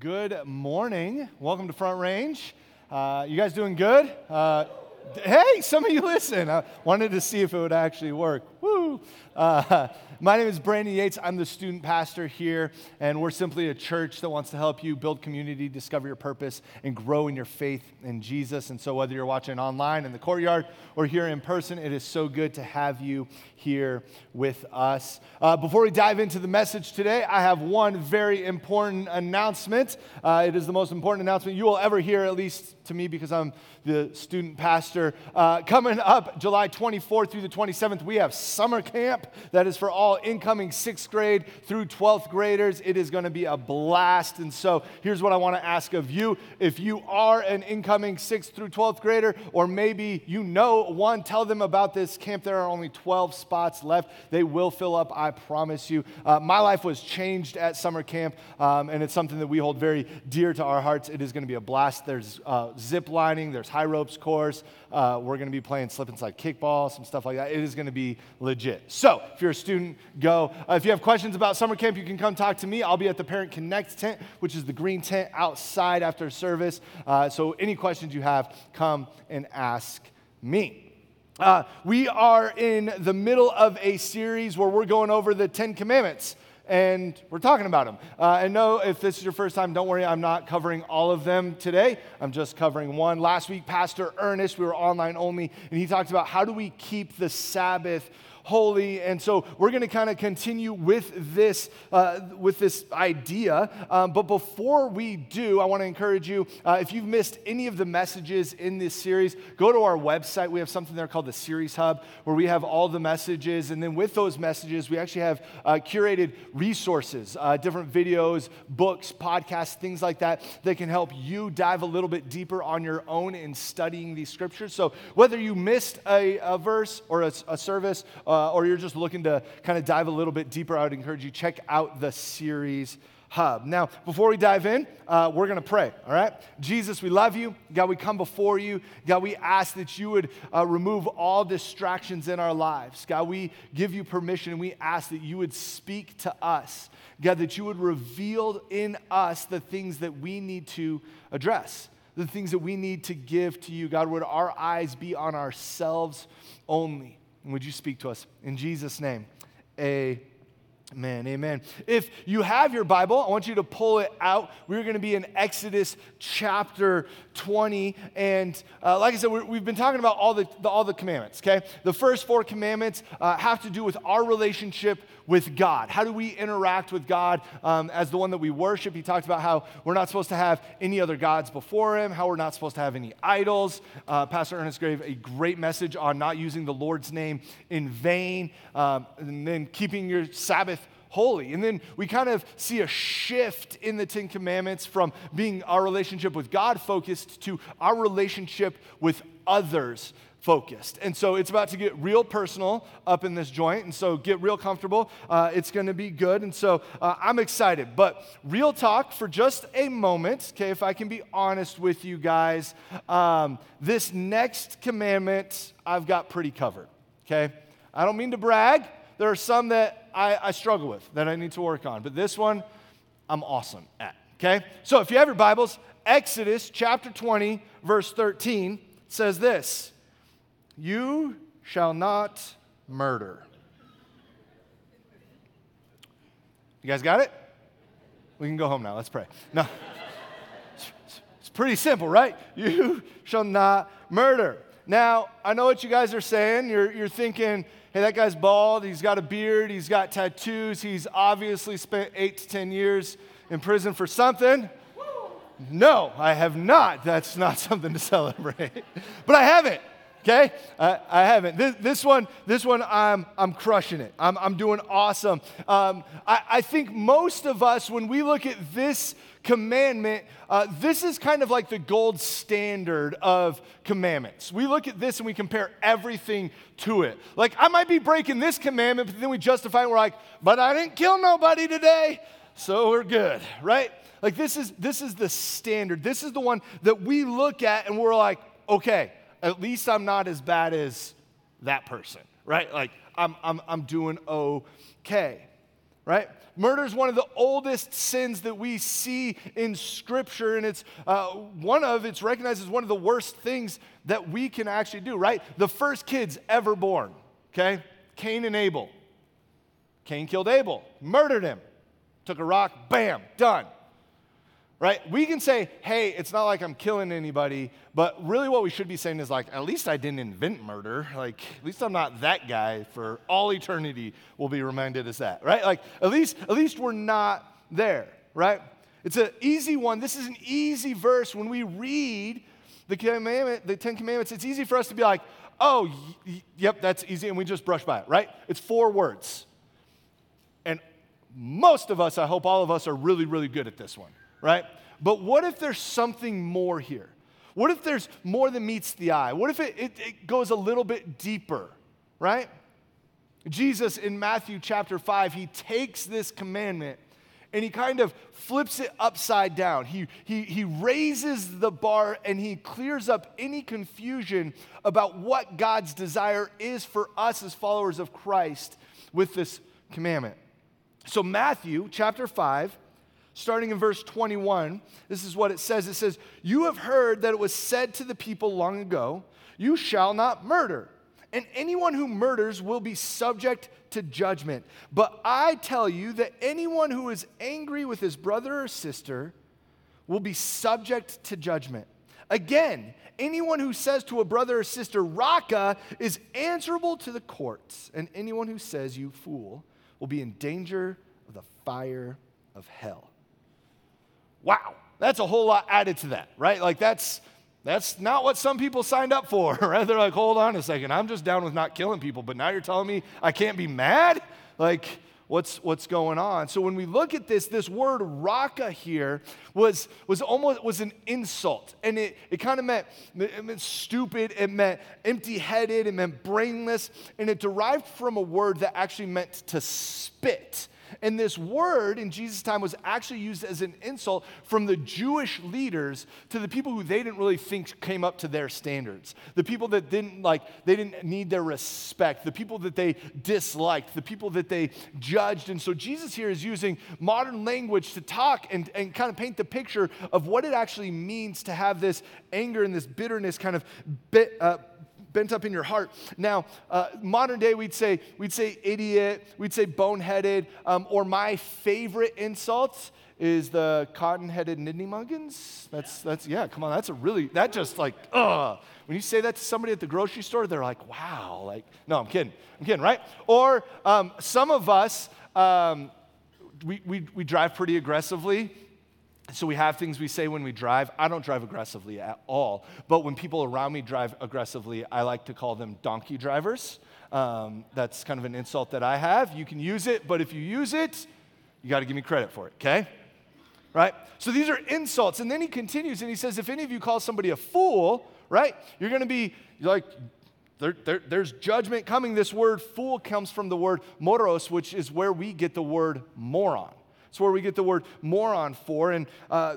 Good morning. Welcome to Front Range. Uh, you guys doing good? Uh, hey, some of you listen. I wanted to see if it would actually work. Woo! Uh, my name is Brandon Yates. I'm the student pastor here, and we're simply a church that wants to help you build community, discover your purpose, and grow in your faith in Jesus. And so, whether you're watching online in the courtyard or here in person, it is so good to have you here with us. Uh, before we dive into the message today, I have one very important announcement. Uh, it is the most important announcement you will ever hear, at least to me, because I'm the student pastor. Uh, coming up July 24th through the 27th, we have summer camp that is for all incoming sixth grade through 12th graders. It is going to be a blast. And so here's what I want to ask of you. If you are an incoming sixth through 12th grader, or maybe you know one, tell them about this camp. There are only 12 spots left. They will fill up, I promise you. Uh, my life was changed at summer camp, um, and it's something that we hold very dear to our hearts. It is going to be a blast. There's uh, zip lining, there's high ropes course. Uh, we're going to be playing slip and slide kickball, some stuff like that. It is going to be legit. So if you're a student, go. Uh, if you have questions about summer camp, you can come talk to me. I'll be at the Parent Connect tent, which is the green tent outside after service. Uh, so any questions you have, come and ask me. Uh, we are in the middle of a series where we're going over the Ten Commandments and we're talking about them. Uh, and no, if this is your first time, don't worry, I'm not covering all of them today. I'm just covering one. Last week, Pastor Ernest, we were online only, and he talked about how do we keep the Sabbath holy. And so we're going to kind of continue with this, uh, with this idea. Um, but before we do, I want to encourage you uh, if you've missed any of the messages in this series, go to our website. We have something there called the Series Hub where we have all the messages. And then with those messages, we actually have uh, curated resources, uh, different videos, books, podcasts, things like that that can help you dive a little bit deeper on your own in studying these scriptures. So whether you missed a, a verse or a, a service, uh, uh, or you're just looking to kind of dive a little bit deeper, I would encourage you check out the series hub. Now, before we dive in, uh, we're going to pray, all right? Jesus, we love you. God, we come before you. God, we ask that you would uh, remove all distractions in our lives. God, we give you permission and we ask that you would speak to us. God, that you would reveal in us the things that we need to address, the things that we need to give to you. God, would our eyes be on ourselves only? And would you speak to us? In Jesus' name, amen. Amen. If you have your Bible, I want you to pull it out. We're going to be in Exodus chapter 20. And uh, like I said, we have been talking about all the, the, all the commandments, okay? The first four commandments uh, have to do with our relationship with God? How do we interact with God um, as the one that we worship? He talked about how we're not supposed to have any other gods before Him, how we're not supposed to have any idols. Uh, Pastor Ernest gave a great message on not using the Lord's name in vain, um, and then keeping your Sabbath holy. And then we kind of see a shift in the Ten Commandments from being our relationship with God focused to our relationship with others focused. And so it's about to get real personal up in this joint. And so get real comfortable. Uh, it's going to be good. And so uh, I'm excited. But real talk for just a moment, okay, if I can be honest with you guys, um, this next commandment I've got pretty covered, okay? I don't mean to brag. There are some that I, I struggle with that I need to work on. But this one, I'm awesome at, okay? So if you have your Bibles, Exodus chapter 20, verse 13 says this. You shall not murder. You guys got it? We can go home now. Let's pray. No. It's pretty simple, right? You shall not murder. Now, I know what you guys are saying. You're, you're thinking, hey, that guy's bald. He's got a beard. He's got tattoos. He's obviously spent eight to 10 years in prison for something. No, I have not. That's not something to celebrate. But I haven't okay? I, I haven't. This, this, one, this one, I'm, I'm crushing it. I'm, I'm doing awesome. Um, I, I think most of us, when we look at this commandment, uh, this is kind of like the gold standard of commandments. We look at this and we compare everything to it. Like, I might be breaking this commandment, but then we justify it. We're like, but I didn't kill nobody today, so we're good, right? Like, this is, this is the standard. This is the one that we look at and we're like, okay, at least I'm not as bad as that person, right? Like, I'm, I'm, I'm doing okay, right? Murder is one of the oldest sins that we see in Scripture, and it's uh, one of, it's recognized as one of the worst things that we can actually do, right? The first kids ever born, okay? Cain and Abel. Cain killed Abel, murdered him, took a rock, bam, done right? We can say, hey, it's not like I'm killing anybody, but really what we should be saying is like, at least I didn't invent murder. Like, at least I'm not that guy for all eternity will be reminded as that, right? Like, at least, at least we're not there, right? It's an easy one. This is an easy verse. When we read the commandment, the Ten Commandments, it's easy for us to be like, oh, y- yep, that's easy, and we just brush by it, right? It's four words. And most of us, I hope all of us, are really, really good at this one right? But what if there's something more here? What if there's more than meets the eye? What if it, it, it goes a little bit deeper, right? Jesus in Matthew chapter 5, he takes this commandment and he kind of flips it upside down. He, he, he raises the bar and he clears up any confusion about what God's desire is for us as followers of Christ with this commandment. So, Matthew chapter 5, starting in verse 21, this is what it says. It says, You have heard that it was said to the people long ago, You shall not murder, and anyone who murders will be subject to judgment. But I tell you that anyone who is angry with his brother or sister will be subject to judgment. Again, anyone who says to a brother or sister, Raca, is answerable to the courts, and anyone who says, You fool, will be in danger of the fire of hell. Wow, that's a whole lot added to that, right? Like that's that's not what some people signed up for, right? They're like, hold on a second, I'm just down with not killing people, but now you're telling me I can't be mad? Like, what's what's going on? So when we look at this, this word raca here was was almost was an insult. And it, it kind of meant it meant stupid, it meant empty-headed, it meant brainless, and it derived from a word that actually meant to spit. And this word in Jesus' time was actually used as an insult from the Jewish leaders to the people who they didn't really think came up to their standards. The people that didn't like, they didn't need their respect, the people that they disliked, the people that they judged. And so Jesus here is using modern language to talk and, and kind of paint the picture of what it actually means to have this anger and this bitterness kind of bit, uh, bent up in your heart. Now, uh, modern day, we'd say, we'd say idiot, we'd say boneheaded, um, or my favorite insults is the cotton-headed muggins. That's, that's, yeah, come on, that's a really, that just like, ugh. When you say that to somebody at the grocery store, they're like, wow, like, no, I'm kidding, I'm kidding, right? Or um, some of us, um, we, we, we drive pretty aggressively. So we have things we say when we drive. I don't drive aggressively at all, but when people around me drive aggressively, I like to call them donkey drivers. Um, that's kind of an insult that I have. You can use it, but if you use it, you got to give me credit for it, okay? Right? So these are insults. And then he continues and he says, if any of you call somebody a fool, right, you're going to be like, there, there, there's judgment coming. This word fool comes from the word moros, which is where we get the word moron. It's where we get the word moron for. And uh,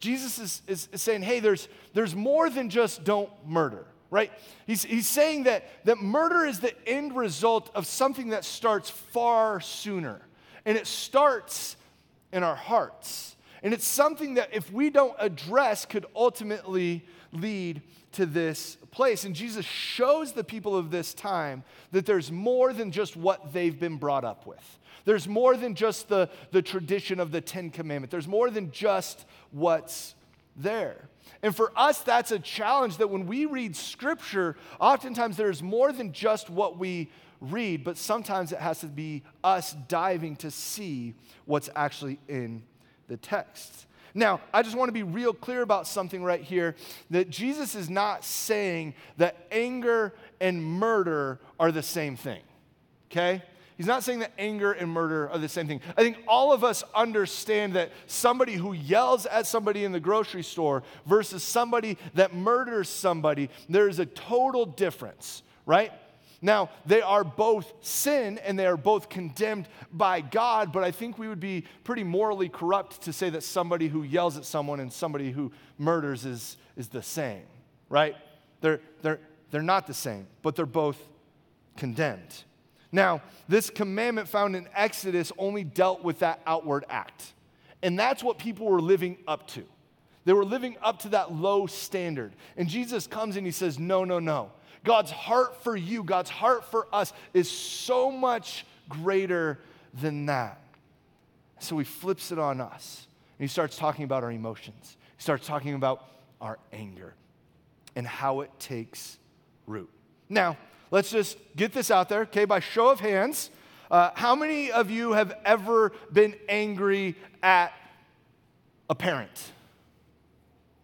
Jesus is, is, is saying, hey, there's, there's more than just don't murder right? He's, he's saying that, that murder is the end result of something that starts far sooner. And it starts in our hearts. And it's something that if we don't address could ultimately lead to this place. And Jesus shows the people of this time that there's more than just what they've been brought up with. There's more than just the, the tradition of the Ten Commandments, there's more than just what's there. And for us, that's a challenge that when we read scripture, oftentimes there's more than just what we read, but sometimes it has to be us diving to see what's actually in the text. Now, I just want to be real clear about something right here that Jesus is not saying that anger and murder are the same thing, okay? He's not saying that anger and murder are the same thing. I think all of us understand that somebody who yells at somebody in the grocery store versus somebody that murders somebody, there is a total difference, right? Now, they are both sin and they are both condemned by God, but I think we would be pretty morally corrupt to say that somebody who yells at someone and somebody who murders is, is the same, right? They're, they're, they're not the same, but they're both condemned. Now, this commandment found in Exodus only dealt with that outward act. And that's what people were living up to. They were living up to that low standard. And Jesus comes and he says, No, no, no. God's heart for you, God's heart for us is so much greater than that. So he flips it on us. And he starts talking about our emotions. He starts talking about our anger and how it takes root. Now, let's just get this out there, okay? By show of hands, uh, how many of you have ever been angry at a parent?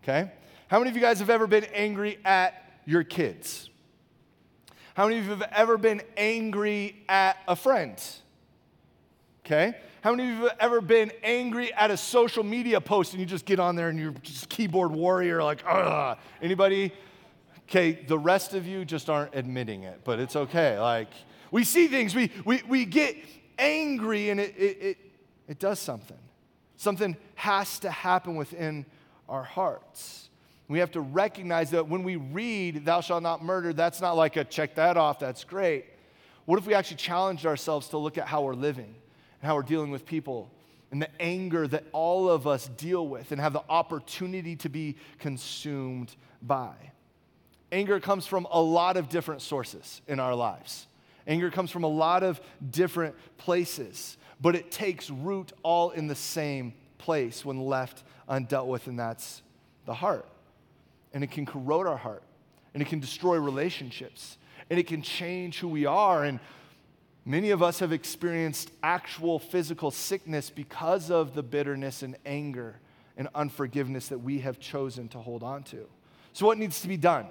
Okay? How many of you guys have ever been angry at your kids? How many of you have ever been angry at a friend? Okay? How many of you have ever been angry at a social media post and you just get on there and you're just keyboard warrior, like, ugh? Anybody? Okay, the rest of you just aren't admitting it, but it's okay. Like, we see things, we, we, we get angry, and it, it, it, it does something. Something has to happen within our hearts. We have to recognize that when we read, Thou shalt not murder, that's not like a check that off, that's great. What if we actually challenged ourselves to look at how we're living and how we're dealing with people and the anger that all of us deal with and have the opportunity to be consumed by? Anger comes from a lot of different sources in our lives. Anger comes from a lot of different places, but it takes root all in the same place when left undealt with, and that's the heart. And it can corrode our heart, and it can destroy relationships, and it can change who we are. And many of us have experienced actual physical sickness because of the bitterness and anger and unforgiveness that we have chosen to hold on to. So, what needs to be done?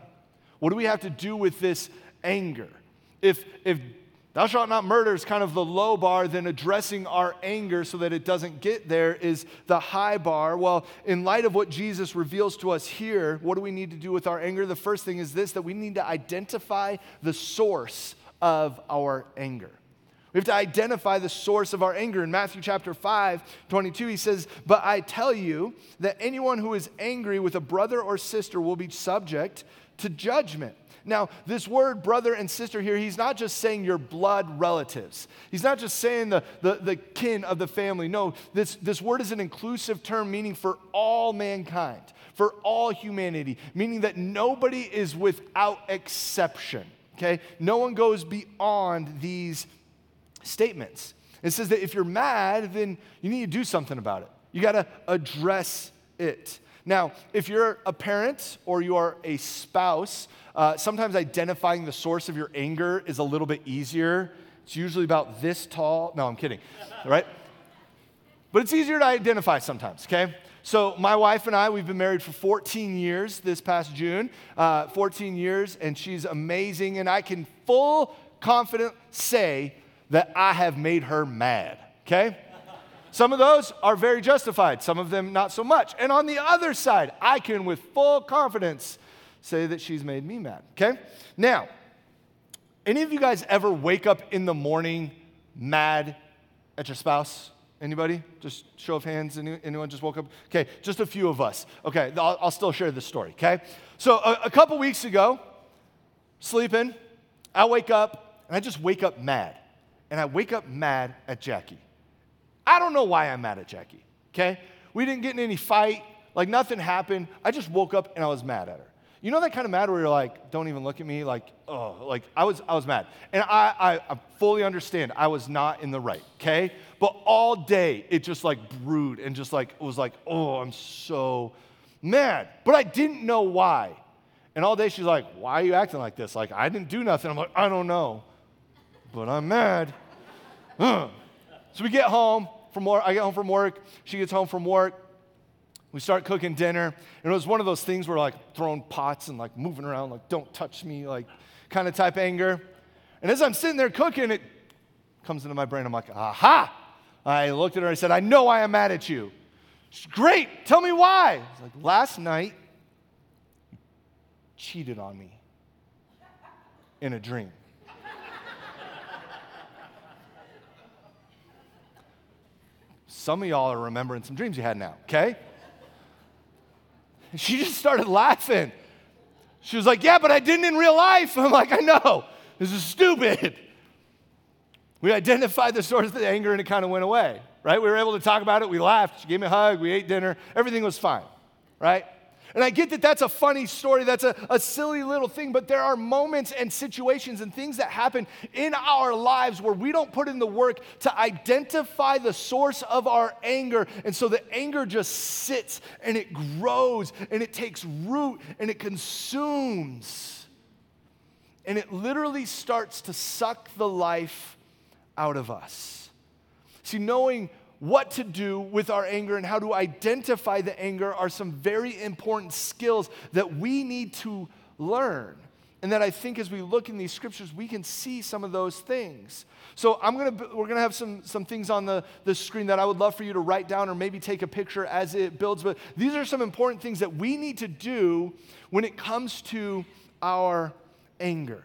What do we have to do with this anger? If, if Thou shalt not murder is kind of the low bar, then addressing our anger so that it doesn't get there is the high bar. Well, in light of what Jesus reveals to us here, what do we need to do with our anger? The first thing is this that we need to identify the source of our anger. We have to identify the source of our anger. In Matthew chapter 5, 22, he says, But I tell you that anyone who is angry with a brother or sister will be subject to judgment. Now, this word brother and sister here, he's not just saying your blood relatives. He's not just saying the, the, the kin of the family. No, this, this word is an inclusive term meaning for all mankind, for all humanity, meaning that nobody is without exception. Okay? No one goes beyond these statements. It says that if you're mad, then you need to do something about it. You got to address it. Now, if you're a parent or you are a spouse, uh, sometimes identifying the source of your anger is a little bit easier. It's usually about this tall. No, I'm kidding, right? But it's easier to identify sometimes, okay? So, my wife and I, we've been married for 14 years this past June, uh, 14 years, and she's amazing. And I can full confident say that I have made her mad, okay? Some of those are very justified, some of them not so much. And on the other side, I can with full confidence say that she's made me mad, okay? Now, any of you guys ever wake up in the morning mad at your spouse? Anybody? Just show of hands. anyone just woke up? Okay, just a few of us. Okay, I'll, I'll still share this story, okay? So, a, a couple weeks ago, sleeping, I wake up and I just wake up mad. And I wake up mad at Jackie. I don't know why I'm mad at Jackie, okay? We didn't get in any fight, like nothing happened. I just woke up and I was mad at her. You know that kind of mad where you're like, don't even look at me, like, oh, like I was, I was mad. And I, I, I fully understand I was not in the right, okay? But all day it just like brewed and just like, it was like, oh, I'm so mad. But I didn't know why. And all day she's like, why are you acting like this? Like, I didn't do nothing. I'm like, I don't know, but I'm mad. so we get home, from work. I get home from work. She gets home from work. We start cooking dinner. And it was one of those things where like throwing pots and like moving around, like, don't touch me, like kind of type anger. And as I'm sitting there cooking, it comes into my brain. I'm like, aha. I looked at her I said, I know I am mad at you. She's great. Tell me why. I was like, last night, you cheated on me in a dream. Some of y'all are remembering some dreams you had now, okay? She just started laughing. She was like, Yeah, but I didn't in real life. I'm like, I know. This is stupid. We identified the source of the anger and it kind of went away, right? We were able to talk about it. We laughed. She gave me a hug. We ate dinner. Everything was fine, right? And I get that that's a funny story, that's a, a silly little thing, but there are moments and situations and things that happen in our lives where we don't put in the work to identify the source of our anger. And so the anger just sits and it grows and it takes root and it consumes. And it literally starts to suck the life out of us. See, knowing what to do with our anger and how to identify the anger are some very important skills that we need to learn. And that I think as we look in these scriptures, we can see some of those things. So I'm gonna, we're gonna have some, some things on the, the screen that I would love for you to write down or maybe take a picture as it builds. But these are some important things that we need to do when it comes to our anger.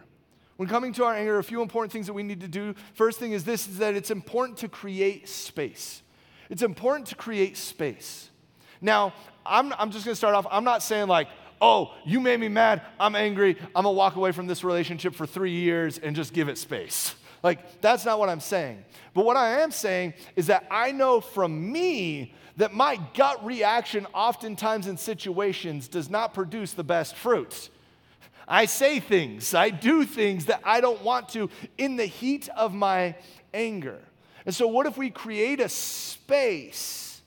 When coming to our anger, a few important things that we need to do. First thing is this is that it's important to create space. It's important to create space. Now, I'm, I'm just gonna start off, I'm not saying like, oh, you made me mad, I'm angry, I'm gonna walk away from this relationship for three years and just give it space. Like, that's not what I'm saying. But what I am saying is that I know from me that my gut reaction, oftentimes in situations, does not produce the best fruits. I say things, I do things that I don't want to in the heat of my anger. And so, what if we create a space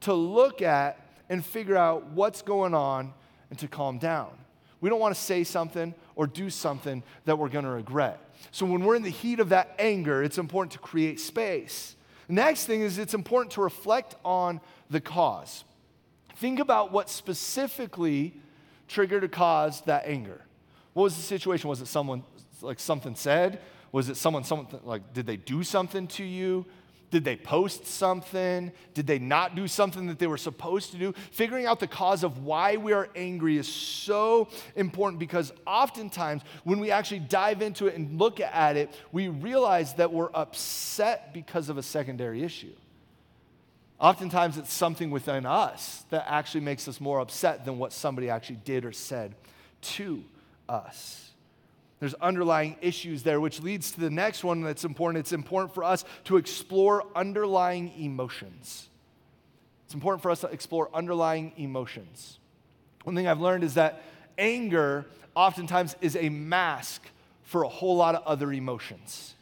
to look at and figure out what's going on and to calm down? We don't want to say something or do something that we're going to regret. So, when we're in the heat of that anger, it's important to create space. The next thing is it's important to reflect on the cause. Think about what specifically triggered or caused that anger. What was the situation? Was it someone, like something said? Was it someone, someone, like, did they do something to you? Did they post something? Did they not do something that they were supposed to do? Figuring out the cause of why we are angry is so important because oftentimes when we actually dive into it and look at it, we realize that we're upset because of a secondary issue. Oftentimes it's something within us that actually makes us more upset than what somebody actually did or said to us. There's underlying issues there, which leads to the next one that's important. It's important for us to explore underlying emotions. It's important for us to explore underlying emotions. One thing I've learned is that anger oftentimes is a mask for a whole lot of other emotions.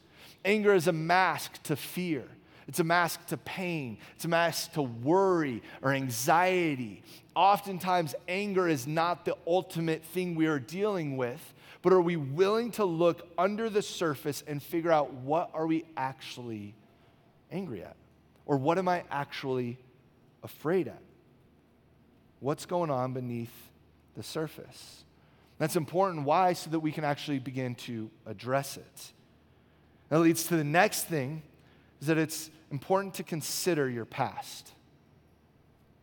Anger is a mask to fear. It's a mask to pain. It's a mask to worry or anxiety. Oftentimes, anger is not the ultimate thing we are dealing with, but are we willing to look under the surface and figure out what are we actually angry at? Or what am I actually afraid at? What's going on beneath the surface? That's important. Why? So that we can actually begin to address it. That leads to the next thing is that it's important to consider your past.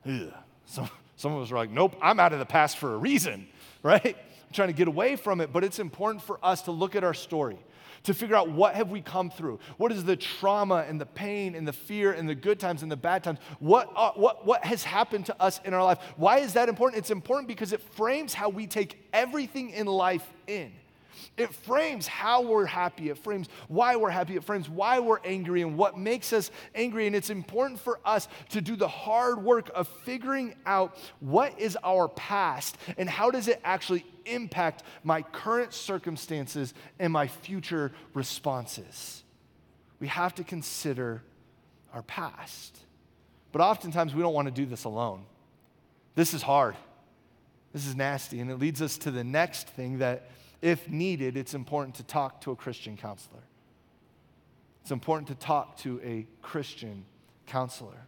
Ugh. Some, some of us are like, nope, I'm out of the past for a reason, right? Trying to get away from it, but it's important for us to look at our story to figure out what have we come through what is the trauma and the pain and the fear and the good times and the bad times what, uh, what, what has happened to us in our life why is that important it's important because it frames how we take everything in life in it frames how we're happy. It frames why we're happy. It frames why we're angry and what makes us angry. And it's important for us to do the hard work of figuring out what is our past and how does it actually impact my current circumstances and my future responses. We have to consider our past. But oftentimes we don't want to do this alone. This is hard. This is nasty. And it leads us to the next thing that if needed, it's important to talk to a Christian counselor. It's important to talk to a Christian counselor.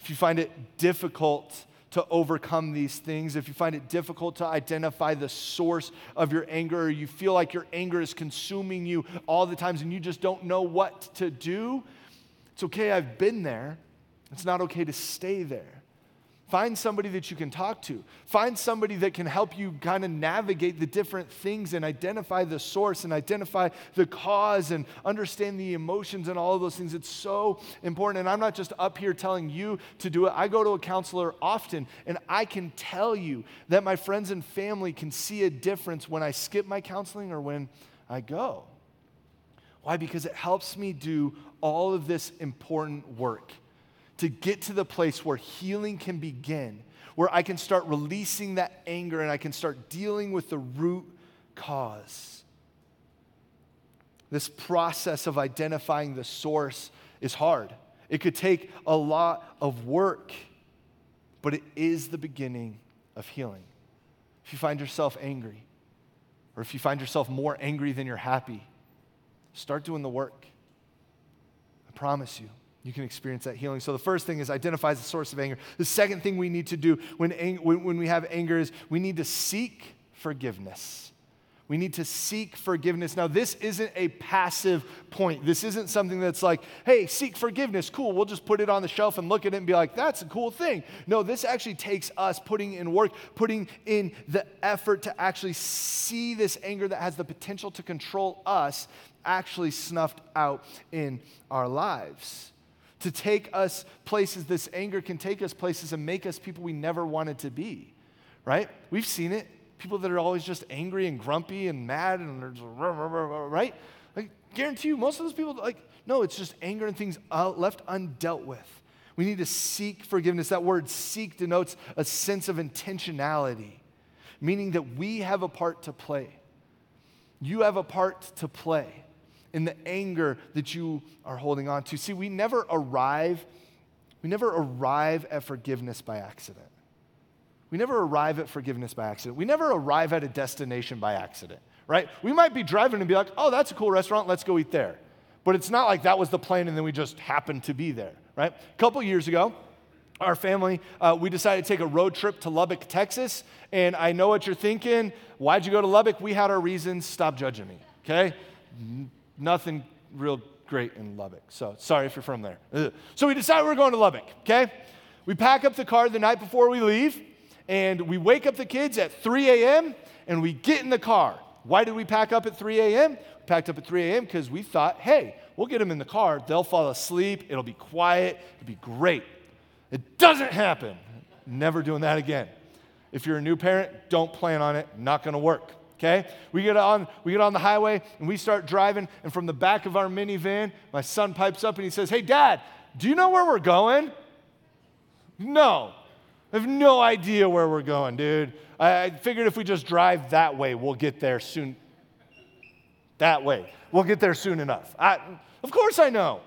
If you find it difficult to overcome these things, if you find it difficult to identify the source of your anger, or you feel like your anger is consuming you all the times and you just don't know what to do, it's okay, I've been there. It's not okay to stay there. Find somebody that you can talk to. Find somebody that can help you kind of navigate the different things and identify the source and identify the cause and understand the emotions and all of those things. It's so important. And I'm not just up here telling you to do it. I go to a counselor often, and I can tell you that my friends and family can see a difference when I skip my counseling or when I go. Why? Because it helps me do all of this important work to get to the place where healing can begin, where I can start releasing that anger and I can start dealing with the root cause. This process of identifying the source is hard. It could take a lot of work, but it is the beginning of healing. If you find yourself angry, or if you find yourself more angry than you're happy, start doing the work. I promise you, you can experience that healing. So, the first thing is identify the source of anger. The second thing we need to do when, when, when we have anger is we need to seek forgiveness. We need to seek forgiveness. Now, this isn't a passive point. This isn't something that's like, hey, seek forgiveness. Cool. We'll just put it on the shelf and look at it and be like, that's a cool thing. No, this actually takes us putting in work, putting in the effort to actually see this anger that has the potential to control us actually snuffed out in our lives. To take us places, this anger can take us places and make us people we never wanted to be, right? We've seen it people that are always just angry and grumpy and mad and they're just, right? Like, guarantee you, most of those people, like, no, it's just anger and things uh, left undealt with. We need to seek forgiveness. That word seek denotes a sense of intentionality, meaning that we have a part to play. You have a part to play in the anger that you are holding on to. See, we never arrive, we never arrive at forgiveness by accident. We never arrive at forgiveness by accident. We never arrive at a destination by accident, right? We might be driving and be like, oh, that's a cool restaurant, let's go eat there. But it's not like that was the plan and then we just happened to be there, right? A couple years ago, our family, uh, we decided to take a road trip to Lubbock, Texas. And I know what you're thinking. Why'd you go to Lubbock? We had our reasons. Stop judging me, okay? Nothing real great in Lubbock. So sorry if you're from there. Ugh. So we decide we're going to Lubbock, okay? We pack up the car the night before we leave and we wake up the kids at 3 a.m. and we get in the car. Why did we pack up at 3 a.m.? We packed up at 3 a.m. because we thought, hey, we'll get them in the car. They'll fall asleep. It'll be quiet. It'll be great. It doesn't happen. Never doing that again. If you're a new parent, don't plan on it. Not going to work. Okay? We get on we get on the highway and we start driving and from the back of our minivan, my son pipes up and he says, "Hey dad, do you know where we're going?" No. I have no idea where we're going, dude. I, figured if we just drive that way, we'll get there soon. That way. We'll get there soon enough. I, of course I know.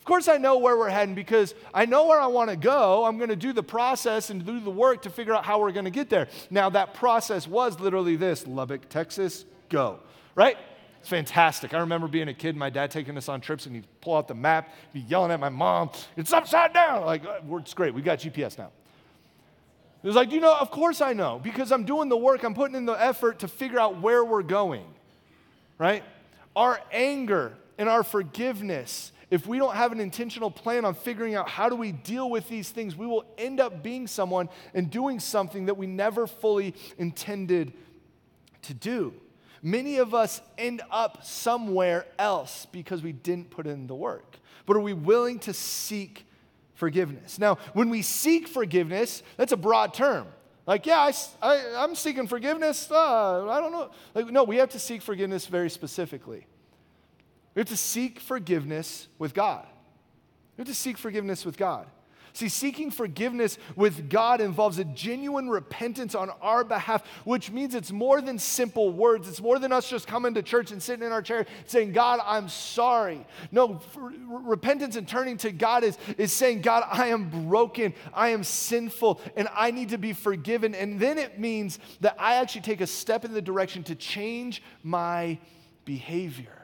Of course I know where we're heading because I know where I want to go. I'm going to do the process and do the work to figure out how we're going to get there. Now, that process was literally this Lubbock, Texas, go. Right? It's fantastic. I remember being a kid, my dad taking us on trips, and he'd pull out the map, be yelling at my mom, it's upside down. Like, uh, it's great. We got GPS now. It was like, you know, of course I know, because I'm doing the work, I'm putting in the effort to figure out where we're going, right? Our anger and our forgiveness, if we don't have an intentional plan on figuring out how do we deal with these things, we will end up being someone and doing something that we never fully intended to do. Many of us end up somewhere else because we didn't put in the work. But are we willing to seek forgiveness. Now, when we seek forgiveness, that's a broad term. Like, yeah, I, I, am seeking forgiveness. Uh, I don't know. Like, no, we have to seek forgiveness very specifically. We have to seek forgiveness with God. We have to seek forgiveness with God. See, seeking forgiveness with God involves a genuine repentance on our behalf, which means it's more than simple words. It's more than us just coming to church and sitting in our chair saying, God, I'm sorry. No, repentance and turning to God is, is saying, God, I am broken, I am sinful, and I need to be forgiven. And then it means that I actually take a step in the direction to change my behavior.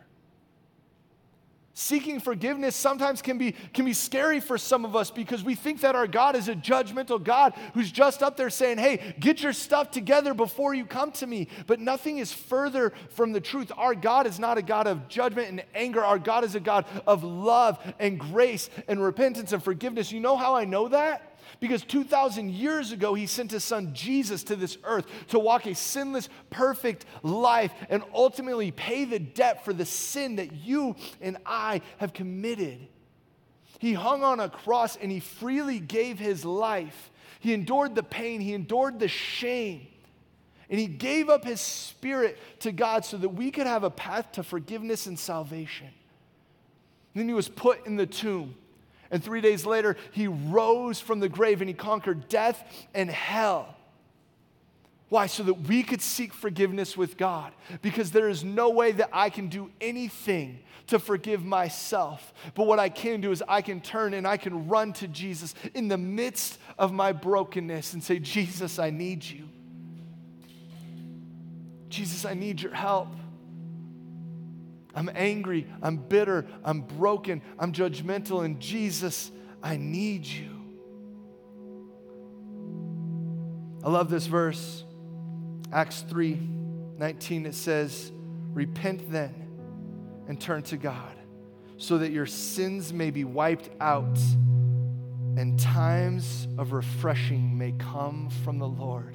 Seeking forgiveness sometimes can be, can be scary for some of us because we think that our God is a judgmental God who's just up there saying, hey, get your stuff together before you come to me. But nothing is further from the truth. Our God is not a God of judgment and anger. Our God is a God of love and grace and repentance and forgiveness. You know how I know that? Because 2,000 years ago, he sent his son Jesus to this earth to walk a sinless, perfect life and ultimately pay the debt for the sin that you and I have committed. He hung on a cross and he freely gave his life. He endured the pain, he endured the shame. And he gave up his spirit to God so that we could have a path to forgiveness and salvation. then he was put in the tomb. And three days later, he rose from the grave and he conquered death and hell. Why? So that we could seek forgiveness with God. Because there is no way that I can do anything to forgive myself. But what I can do is I can turn and I can run to Jesus in the midst of my brokenness and say, Jesus, I need you. Jesus, I need your help. I'm angry, I'm bitter, I'm broken, I'm judgmental, and Jesus, I need you. I love this verse. Acts 3 19, it says, Repent then and turn to God, so that your sins may be wiped out and times of refreshing may come from the Lord.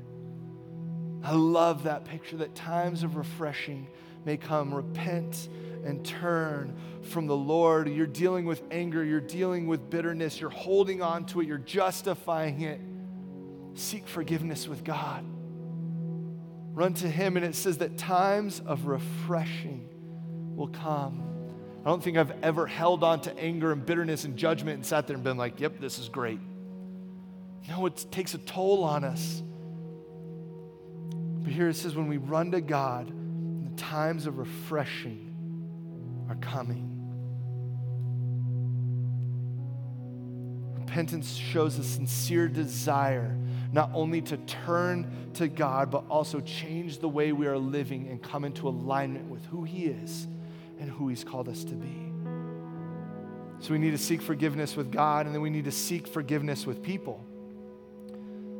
I love that picture that times of refreshing may come. Repent and turn from the Lord. You're dealing with anger, you're dealing with bitterness, you're holding on to it, you're justifying it. Seek forgiveness with God. Run to Him, and it says that times of refreshing will come. I don't think I've ever held on to anger and bitterness and judgment and sat there and been like, yep, this is great. No, it takes a toll on us. But here it says, when we run to God, the times of refreshing are coming. Repentance shows a sincere desire not only to turn to God, but also change the way we are living and come into alignment with who He is and who He's called us to be. So we need to seek forgiveness with God, and then we need to seek forgiveness with people.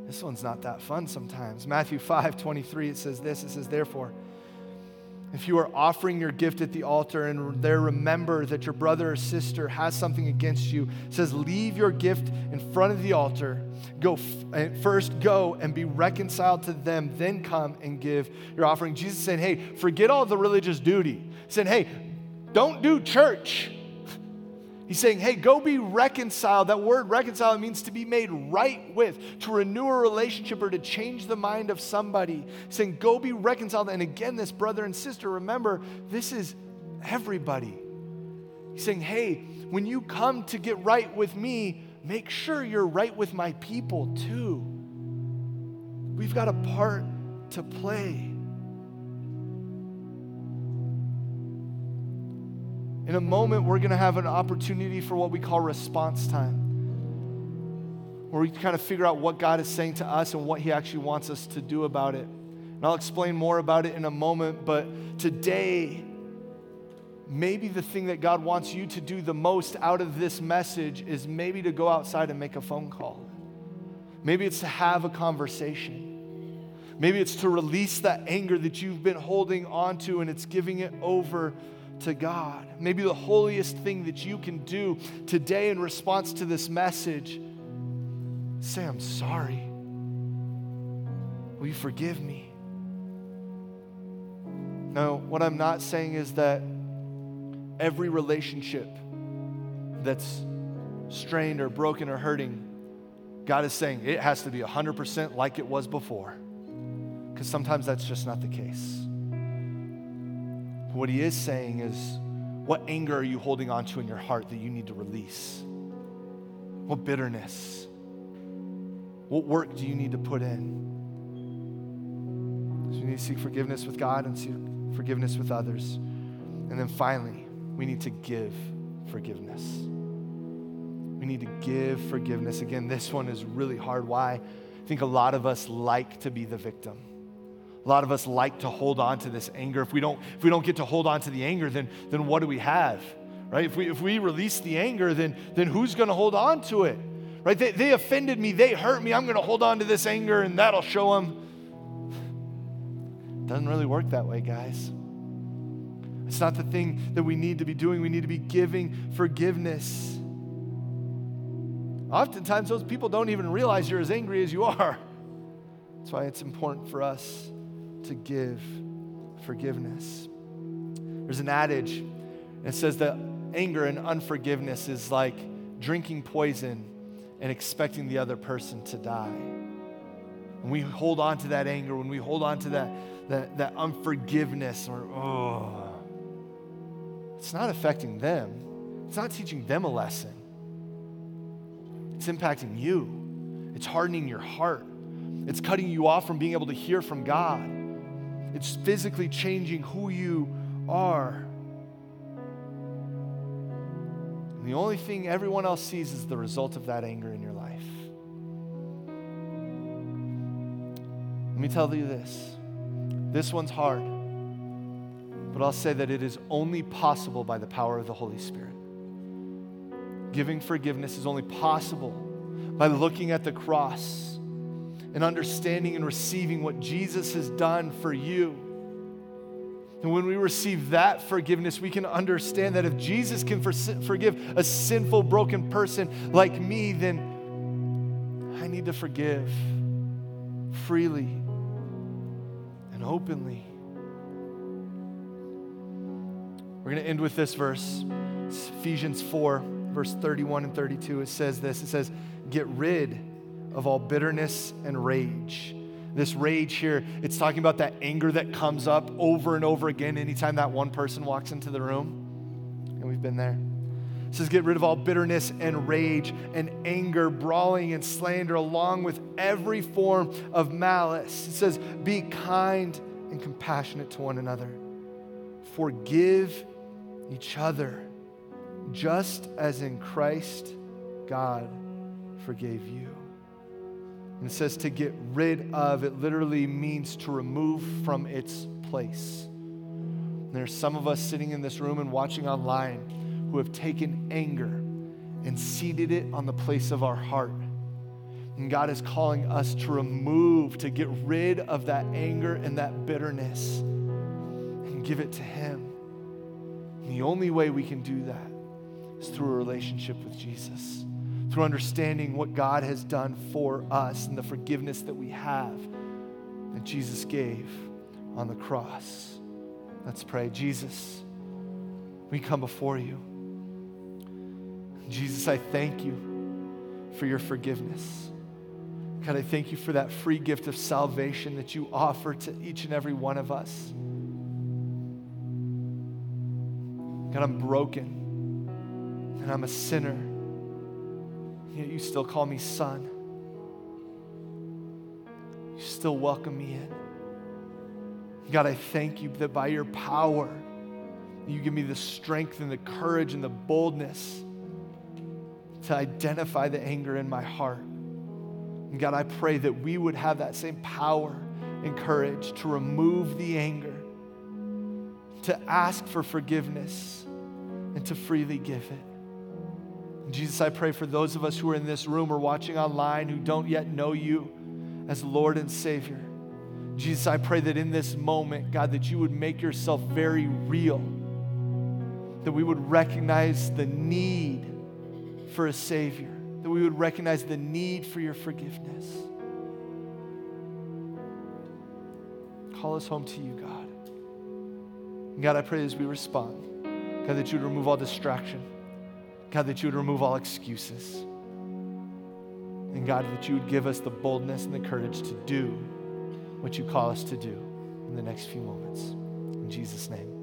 This one's not that fun sometimes. Matthew 5 23, it says this it says, Therefore, if you are offering your gift at the altar and there remember that your brother or sister has something against you, says, leave your gift in front of the altar. Go f- eh, first go and be reconciled to them, then come and give your offering. Jesus said, hey, forget all the religious duty. He said, hey, don't do church. He's saying, hey, go be reconciled. That word reconcile means to be made right with, to renew a relationship or to change the mind of somebody. He's saying, go be reconciled. And again, this brother and sister, remember, this is everybody. He's saying, hey, when you come to get right with me, make sure you're right with my people too. We've got a part to play. In a moment, we're going to have an opportunity for what we call response time, where we kind of figure out what God is saying to us and what He actually wants us to do about it. And I'll explain more about it in a moment, but today, maybe the thing that God wants you to do the most out of this message is maybe to go outside and make a phone call. Maybe it's to have a conversation. Maybe it's to release that anger that you've been holding onto and it's giving it over to God. Maybe the holiest thing that you can do today in response to this message say, I'm sorry. Will you forgive me? Now, what I'm not saying is that every relationship that's strained or broken or hurting, God is saying it has to be 100% like it was before. Because sometimes that's just not the case. What he is saying is, what anger are you holding on to in your heart that you need to release? What bitterness? What work do you need to put in? So we need to seek forgiveness with God and seek forgiveness with others. And then finally, we need to give forgiveness. We need to give forgiveness. Again, this one is really hard. Why? I think a lot of us like to be the victim. A lot of us like to hold on to this anger. If we don't, if we don't get to hold on to the anger, then, then what do we have? Right? If we, if we release the anger, then, then who's going to hold on to it? Right? They, they offended me. They hurt me. I'm going to hold on to this anger and that'll show them. Doesn't really work that way, guys. It's not the thing that we need to be doing. We need to be giving forgiveness. Oftentimes, those people don't even realize you're as angry as you are. That's why it's important for us to give forgiveness. There's an adage, it says that anger and unforgiveness is like drinking poison and expecting the other person to die. When we hold on to that anger, when we hold on to that, that, that unforgiveness, or, oh, it's not affecting them, it's not teaching them a lesson, it's impacting you. It's hardening your heart. It's cutting you off from being able to hear from God. It's physically changing who you are. And the only thing everyone else sees is the result of that anger in your life. Let me tell you this this one's hard, but I'll say that it is only possible by the power of the Holy Spirit. Giving forgiveness is only possible by looking at the cross and understanding and receiving what Jesus has done for you. And when we receive that forgiveness, we can understand that if Jesus can for- forgive a sinful, broken person like me, then I need to forgive freely and openly. We're going to end with this verse it's Ephesians 4, verse 31 and 32. It says this it says, Get rid of all bitterness and rage this rage here, it's talking about that anger that comes up over and over again anytime that one person walks into the room. And we've been there. It says, Get rid of all bitterness and rage and anger, brawling and slander, along with every form of malice. It says, Be kind and compassionate to one another. Forgive each other, just as in Christ God forgave you. And it says to get rid of, it literally means to remove from its place. And there's some of us sitting in this room and watching online who have taken anger and seated it on the place of our heart. And God is calling us to remove, to get rid of that anger and that bitterness and give it to Him. And the only way we can do that is through a relationship with Jesus through understanding what God has done for us and the forgiveness that we have that Jesus gave on the cross. Let's pray. Jesus, we come before you. Jesus, I thank you for your forgiveness. God, I thank you for that free gift of salvation that you offer to each and every one of us. God, I'm broken and I'm a sinner yet you still call me son. You still welcome me in. God, I thank you that by your power, you give me the strength and the courage and the boldness to identify the anger in my heart. And God, I pray that we would have that same power and courage to remove the anger, to ask for forgiveness, and to freely give it. Jesus, I pray for those of us who are in this room or watching online who don't yet know you as Lord and Savior. Jesus, I pray that in this moment, God, that you would make yourself very real, that we would recognize the need for a Savior, that we would recognize the need for your forgiveness. Call us home to you, God. And God, I pray as we respond, God, that you would remove all distraction. God, that you would remove all excuses. And God, that you would give us the boldness and the courage to do what you call us to do in the next few moments. In Jesus' name.